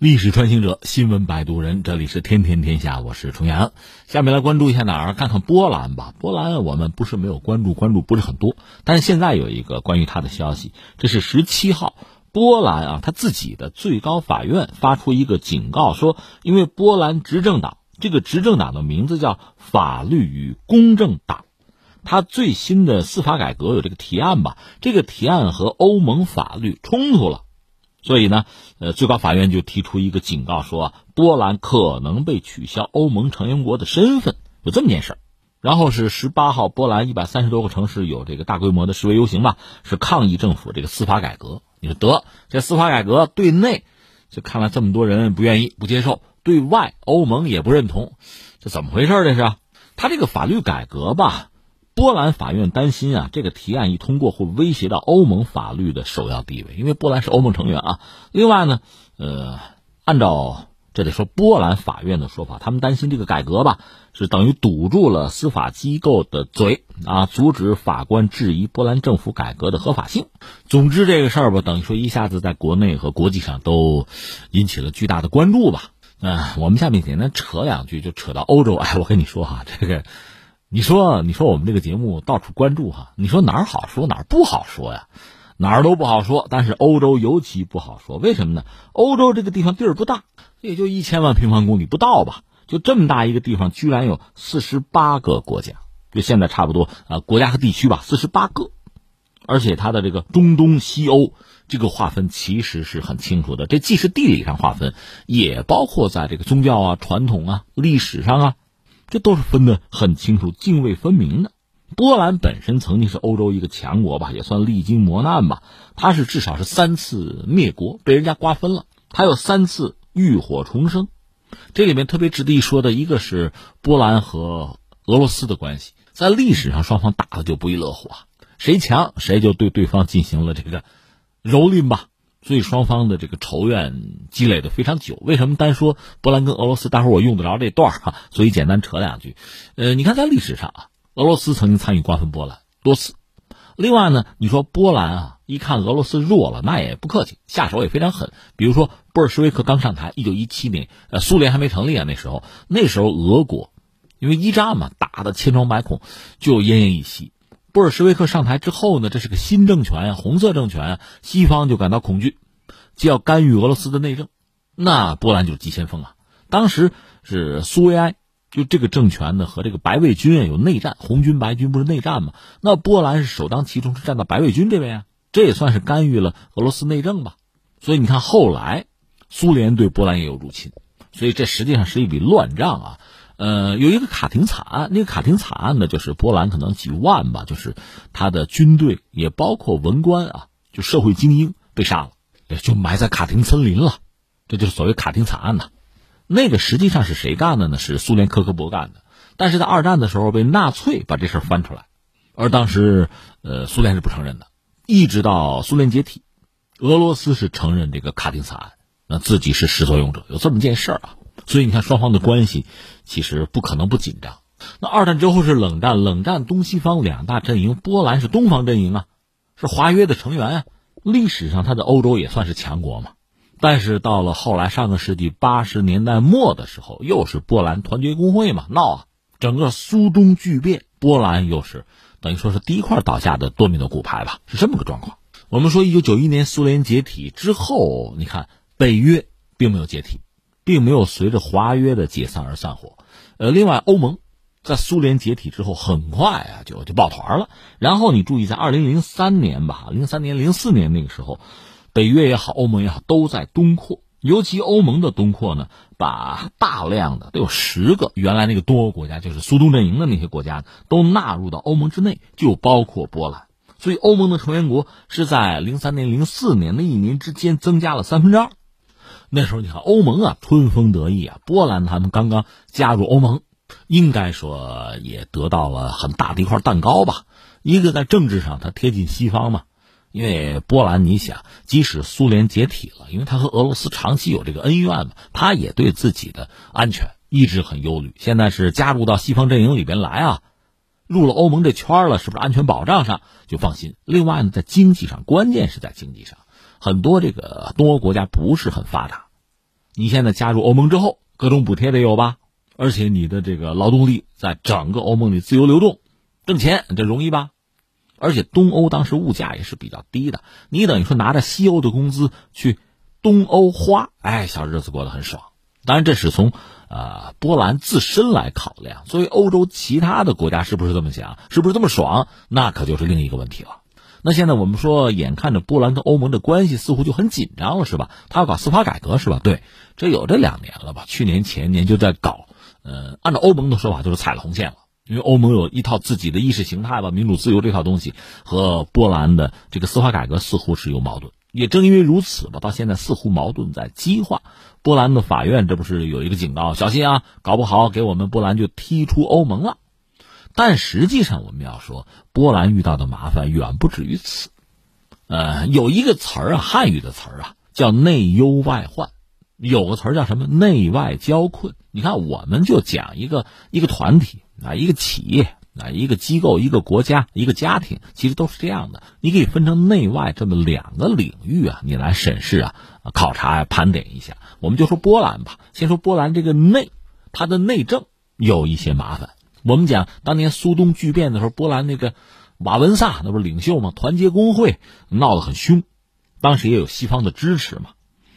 历史穿行者，新闻摆渡人，这里是天天天下，我是重阳。下面来关注一下哪儿？看看波兰吧。波兰我们不是没有关注，关注不是很多，但是现在有一个关于他的消息，这是十七号，波兰啊，他自己的最高法院发出一个警告，说因为波兰执政党，这个执政党的名字叫法律与公正党，他最新的司法改革有这个提案吧，这个提案和欧盟法律冲突了。所以呢，呃，最高法院就提出一个警告，说波兰可能被取消欧盟成员国的身份，有这么件事儿。然后是十八号，波兰一百三十多个城市有这个大规模的示威游行吧，是抗议政府这个司法改革。你说得这司法改革对内，就看来这么多人不愿意、不接受；对外，欧盟也不认同，这怎么回事？这是他这个法律改革吧？波兰法院担心啊，这个提案一通过会威胁到欧盟法律的首要地位，因为波兰是欧盟成员啊。另外呢，呃，按照这得说波兰法院的说法，他们担心这个改革吧，是等于堵住了司法机构的嘴啊，阻止法官质疑波兰政府改革的合法性。总之，这个事儿吧，等于说一下子在国内和国际上都引起了巨大的关注吧。嗯，我们下面简单扯两句，就扯到欧洲。哎，我跟你说哈，这个。你说，你说我们这个节目到处关注哈，你说哪儿好说哪儿不好说呀？哪儿都不好说，但是欧洲尤其不好说，为什么呢？欧洲这个地方地儿不大，也就一千万平方公里不到吧，就这么大一个地方，居然有四十八个国家，就现在差不多啊，国家和地区吧，四十八个，而且它的这个中东西欧这个划分其实是很清楚的，这既是地理上划分，也包括在这个宗教啊、传统啊、历史上啊。这都是分得很清楚、泾渭分明的。波兰本身曾经是欧洲一个强国吧，也算历经磨难吧。它是至少是三次灭国，被人家瓜分了；它有三次浴火重生。这里面特别值得一说的一个是波兰和俄罗斯的关系，在历史上双方打的就不亦乐乎啊，谁强谁就对对方进行了这个蹂躏吧。所以双方的这个仇怨积累的非常久。为什么单说波兰跟俄罗斯？待会儿我用得着这段哈，所以简单扯两句。呃，你看在历史上啊，俄罗斯曾经参与瓜分波兰多次。另外呢，你说波兰啊，一看俄罗斯弱了，那也不客气，下手也非常狠。比如说布尔什维克刚上台，一九一七年，呃，苏联还没成立啊，那时候，那时候俄国因为一战嘛，打的千疮百孔，就奄奄一息。布尔什维克上台之后呢，这是个新政权呀，红色政权，西方就感到恐惧，就要干预俄罗斯的内政，那波兰就是急先锋啊。当时是苏维埃，就这个政权呢和这个白卫军啊有内战，红军白军不是内战吗？那波兰是首当其冲，是站到白卫军这边啊，这也算是干预了俄罗斯内政吧。所以你看后来，苏联对波兰也有入侵，所以这实际上是一笔乱账啊。呃，有一个卡廷惨案，那个卡廷惨案呢，就是波兰可能几万吧，就是他的军队也包括文官啊，就社会精英被杀了，就埋在卡廷森林了，这就是所谓卡廷惨案呐。那个实际上是谁干的呢？是苏联科克勃干的，但是在二战的时候被纳粹把这事翻出来，而当时呃苏联是不承认的，一直到苏联解体，俄罗斯是承认这个卡廷惨案，那自己是始作俑者，有这么件事儿啊。所以你看，双方的关系其实不可能不紧张。那二战之后是冷战，冷战东西方两大阵营，波兰是东方阵营啊，是华约的成员啊。历史上，它的欧洲也算是强国嘛。但是到了后来，上个世纪八十年代末的时候，又是波兰团结工会嘛闹啊，整个苏东巨变，波兰又是等于说是第一块倒下的多米诺骨牌吧，是这么个状况。我们说，一九九一年苏联解体之后，你看北约并没有解体。并没有随着华约的解散而散伙，呃，另外欧盟在苏联解体之后很快啊就就抱团了。然后你注意，在二零零三年吧，零三年、零四年那个时候，北约也好，欧盟也好，都在东扩。尤其欧盟的东扩呢，把大量的都有十个原来那个东欧国家，就是苏东阵营的那些国家，都纳入到欧盟之内，就包括波兰。所以欧盟的成员国是在零三年、零四年那一年之间增加了三分之二。那时候你看欧盟啊，春风得意啊，波兰他们刚刚加入欧盟，应该说也得到了很大的一块蛋糕吧。一个在政治上，它贴近西方嘛，因为波兰你想，即使苏联解体了，因为他和俄罗斯长期有这个恩怨嘛，他也对自己的安全一直很忧虑。现在是加入到西方阵营里边来啊，入了欧盟这圈了，是不是安全保障上就放心？另外呢，在经济上，关键是在经济上。很多这个东欧国家不是很发达，你现在加入欧盟之后，各种补贴得有吧？而且你的这个劳动力在整个欧盟里自由流动，挣钱这容易吧？而且东欧当时物价也是比较低的，你等于说拿着西欧的工资去东欧花，哎，小日子过得很爽。当然，这是从呃波兰自身来考量。作为欧洲其他的国家，是不是这么想？是不是这么爽？那可就是另一个问题了。那现在我们说，眼看着波兰跟欧盟的关系似乎就很紧张了，是吧？他要搞司法改革，是吧？对，这有这两年了吧？去年前年就在搞。呃，按照欧盟的说法，就是踩了红线了。因为欧盟有一套自己的意识形态吧，民主自由这套东西和波兰的这个司法改革似乎是有矛盾。也正因为如此吧，到现在似乎矛盾在激化。波兰的法院这不是有一个警告，小心啊，搞不好给我们波兰就踢出欧盟了。但实际上，我们要说，波兰遇到的麻烦远不止于此。呃，有一个词儿啊，汉语的词儿啊，叫内忧外患；有个词儿叫什么内外交困。你看，我们就讲一个一个团体啊，一个企业啊，一个机构，一个国家，一个家庭，其实都是这样的。你可以分成内外这么两个领域啊，你来审视啊、考察啊、盘点一下。我们就说波兰吧，先说波兰这个内，它的内政有一些麻烦。我们讲当年苏东剧变的时候，波兰那个瓦文萨那不是领袖吗？团结工会闹得很凶，当时也有西方的支持嘛。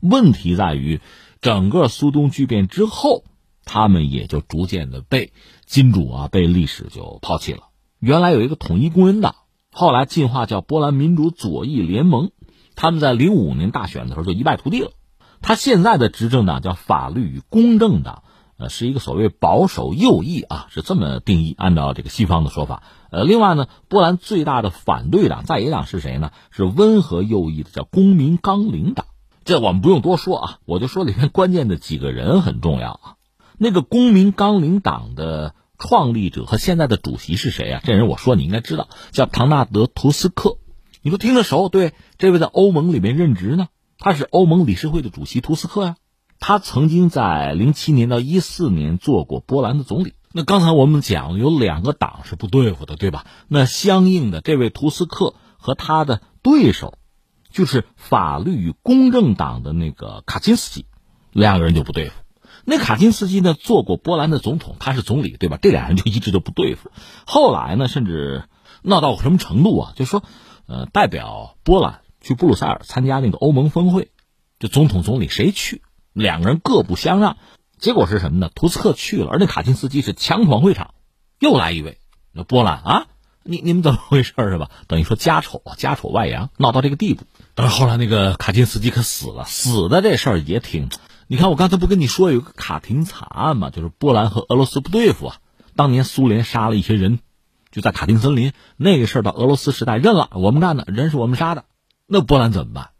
问题在于，整个苏东剧变之后。他们也就逐渐的被金主啊，被历史就抛弃了。原来有一个统一工人党，后来进化叫波兰民主左翼联盟，他们在零五年大选的时候就一败涂地了。他现在的执政党叫法律与公正党，呃，是一个所谓保守右翼啊，是这么定义。按照这个西方的说法，呃，另外呢，波兰最大的反对党在野党是谁呢？是温和右翼的，叫公民纲领党。这我们不用多说啊，我就说里面关键的几个人很重要啊。那个公民纲领党的创立者和现在的主席是谁啊？这人我说你应该知道，叫唐纳德·图斯克。你说听着熟？对，这位在欧盟里面任职呢，他是欧盟理事会的主席图斯克呀。他曾经在零七年到一四年做过波兰的总理。那刚才我们讲有两个党是不对付的，对吧？那相应的，这位图斯克和他的对手，就是法律与公正党的那个卡钦斯基，两个人就不对付。那卡钦斯基呢？做过波兰的总统，他是总理，对吧？这俩人就一直都不对付。后来呢，甚至闹到什么程度啊？就说，呃，代表波兰去布鲁塞尔参加那个欧盟峰会，就总统总理谁去？两个人各不相让。结果是什么呢？图斯克去了，而那卡钦斯基是强闯会场，又来一位。那波兰啊，你你们怎么回事是吧？等于说家丑啊，家丑外扬，闹到这个地步。但是后来那个卡钦斯基可死了，死的这事儿也挺。你看，我刚才不跟你说有个卡廷惨案吗？就是波兰和俄罗斯不对付啊。当年苏联杀了一些人，就在卡廷森林那个事儿，到俄罗斯时代认了，我们干的，人是我们杀的。那波兰怎么办？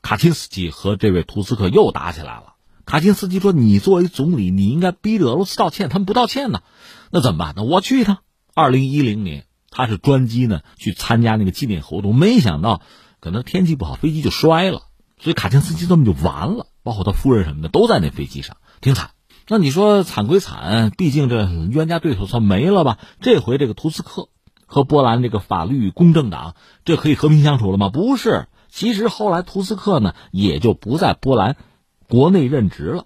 卡钦斯基和这位图斯克又打起来了。卡钦斯基说：“你作为总理，你应该逼着俄罗斯道歉，他们不道歉呢，那怎么办？那我去一趟。”二零一零年，他是专机呢去参加那个纪念活动，没想到可能天气不好，飞机就摔了，所以卡钦斯基这么就完了。包括他夫人什么的都在那飞机上，挺惨。那你说惨归惨，毕竟这冤家对手算没了吧？这回这个图斯克和波兰这个法律公正党，这可以和平相处了吗？不是。其实后来图斯克呢，也就不在波兰国内任职了。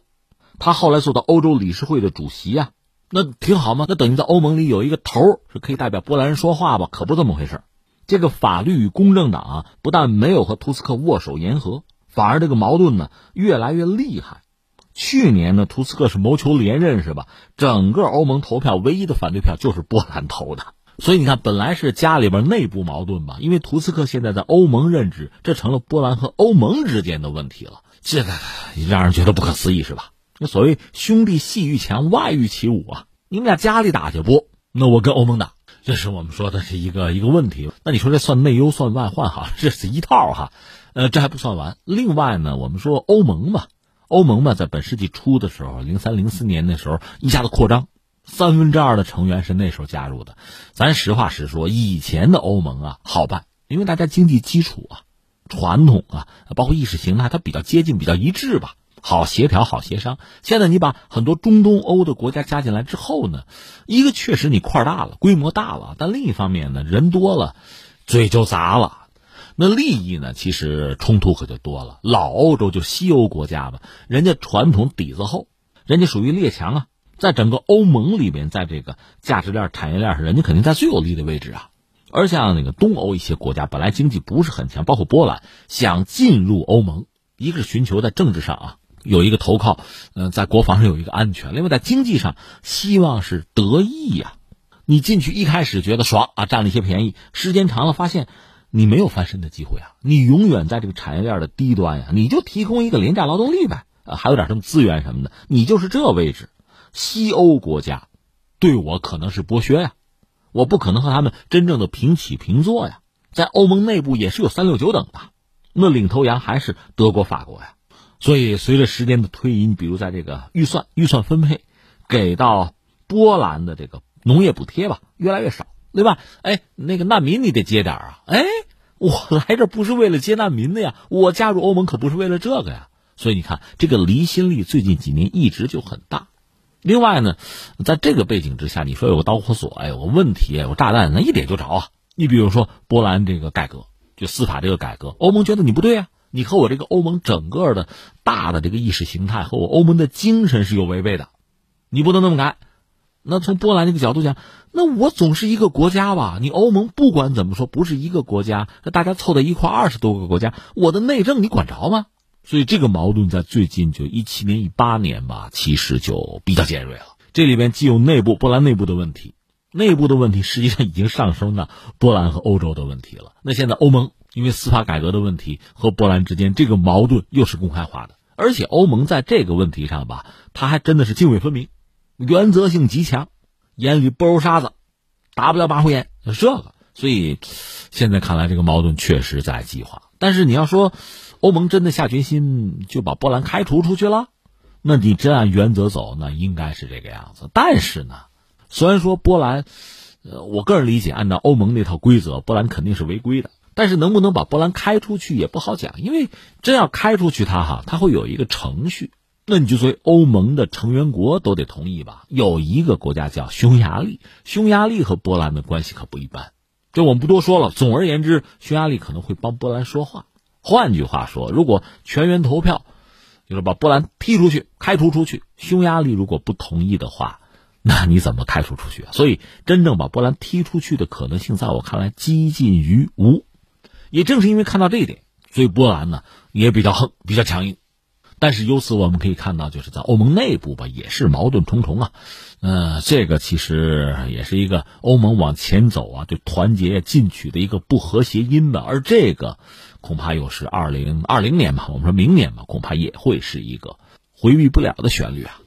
他后来做到欧洲理事会的主席呀，那挺好吗？那等于在欧盟里有一个头是可以代表波兰人说话吧？可不这么回事。这个法律与公正党啊，不但没有和图斯克握手言和。反而这个矛盾呢越来越厉害。去年呢，图斯克是谋求连任是吧？整个欧盟投票唯一的反对票就是波兰投的。所以你看，本来是家里边内部矛盾吧，因为图斯克现在在欧盟任职，这成了波兰和欧盟之间的问题了。这个让人觉得不可思议是吧？那所谓兄弟戏欲强，外御其侮啊！你们俩家里打去不？那我跟欧盟打，这是我们说的是一个一个问题。那你说这算内忧算外患哈？这是一套哈。呃，这还不算完。另外呢，我们说欧盟嘛，欧盟嘛，在本世纪初的时候，零三零四年那时候一下子扩张，三分之二的成员是那时候加入的。咱实话实说，以前的欧盟啊好办，因为大家经济基础啊、传统啊，包括意识形态，它比较接近、比较一致吧，好协调、好协商。现在你把很多中东欧的国家加进来之后呢，一个确实你块大了、规模大了，但另一方面呢，人多了，嘴就杂了。那利益呢，其实冲突可就多了。老欧洲就西欧国家吧，人家传统底子厚，人家属于列强啊，在整个欧盟里面，在这个价值链、产业链上，人家肯定在最有利的位置啊。而像那个东欧一些国家，本来经济不是很强，包括波兰，想进入欧盟，一个是寻求在政治上啊有一个投靠，嗯，在国防上有一个安全，另外在经济上希望是得益呀。你进去一开始觉得爽啊，占了一些便宜，时间长了发现你没有翻身的机会啊，你永远在这个产业链的低端呀，你就提供一个廉价劳动力呗，啊，还有点什么资源什么的，你就是这位置。西欧国家对我可能是剥削呀，我不可能和他们真正的平起平坐呀。在欧盟内部也是有三六九等的，那领头羊还是德国、法国呀。所以随着时间的推移，你比如在这个预算预算分配给到波兰的这个。农业补贴吧，越来越少，对吧？哎，那个难民你得接点啊！哎，我来这不是为了接难民的呀，我加入欧盟可不是为了这个呀。所以你看，这个离心力最近几年一直就很大。另外呢，在这个背景之下，你说有个导火索，哎，有个问题，有炸弹，那一点就着啊。你比如说波兰这个改革，就司法这个改革，欧盟觉得你不对啊，你和我这个欧盟整个的大的这个意识形态和我欧盟的精神是有违背的，你不能那么改。那从波兰这个角度讲，那我总是一个国家吧？你欧盟不管怎么说不是一个国家，那大家凑在一块二十多个国家，我的内政你管着吗？所以这个矛盾在最近就一七年、一八年吧，其实就比较尖锐了。这里边既有内部波兰内部的问题，内部的问题实际上已经上升到波兰和欧洲的问题了。那现在欧盟因为司法改革的问题和波兰之间这个矛盾又是公开化的，而且欧盟在这个问题上吧，他还真的是泾渭分明。原则性极强，眼里不揉沙子，打不了马虎眼，这个。所以现在看来，这个矛盾确实在激化。但是你要说，欧盟真的下决心就把波兰开除出去了，那你真按原则走，那应该是这个样子。但是呢，虽然说波兰，呃，我个人理解，按照欧盟那套规则，波兰肯定是违规的。但是能不能把波兰开出去也不好讲，因为真要开出去，它哈，它会有一个程序。那你就说欧盟的成员国都得同意吧？有一个国家叫匈牙利，匈牙利和波兰的关系可不一般。这我们不多说了。总而言之，匈牙利可能会帮波兰说话。换句话说，如果全员投票，就是把波兰踢出去、开除出去，匈牙利如果不同意的话，那你怎么开除出去啊？所以，真正把波兰踢出去的可能性，在我看来几近于无。也正是因为看到这一点，所以波兰呢也比较横、比较强硬。但是由此我们可以看到，就是在欧盟内部吧，也是矛盾重重啊。呃，这个其实也是一个欧盟往前走啊，就团结进取的一个不和谐音吧。而这个恐怕又是二零二零年吧，我们说明年吧，恐怕也会是一个回避不了的旋律啊。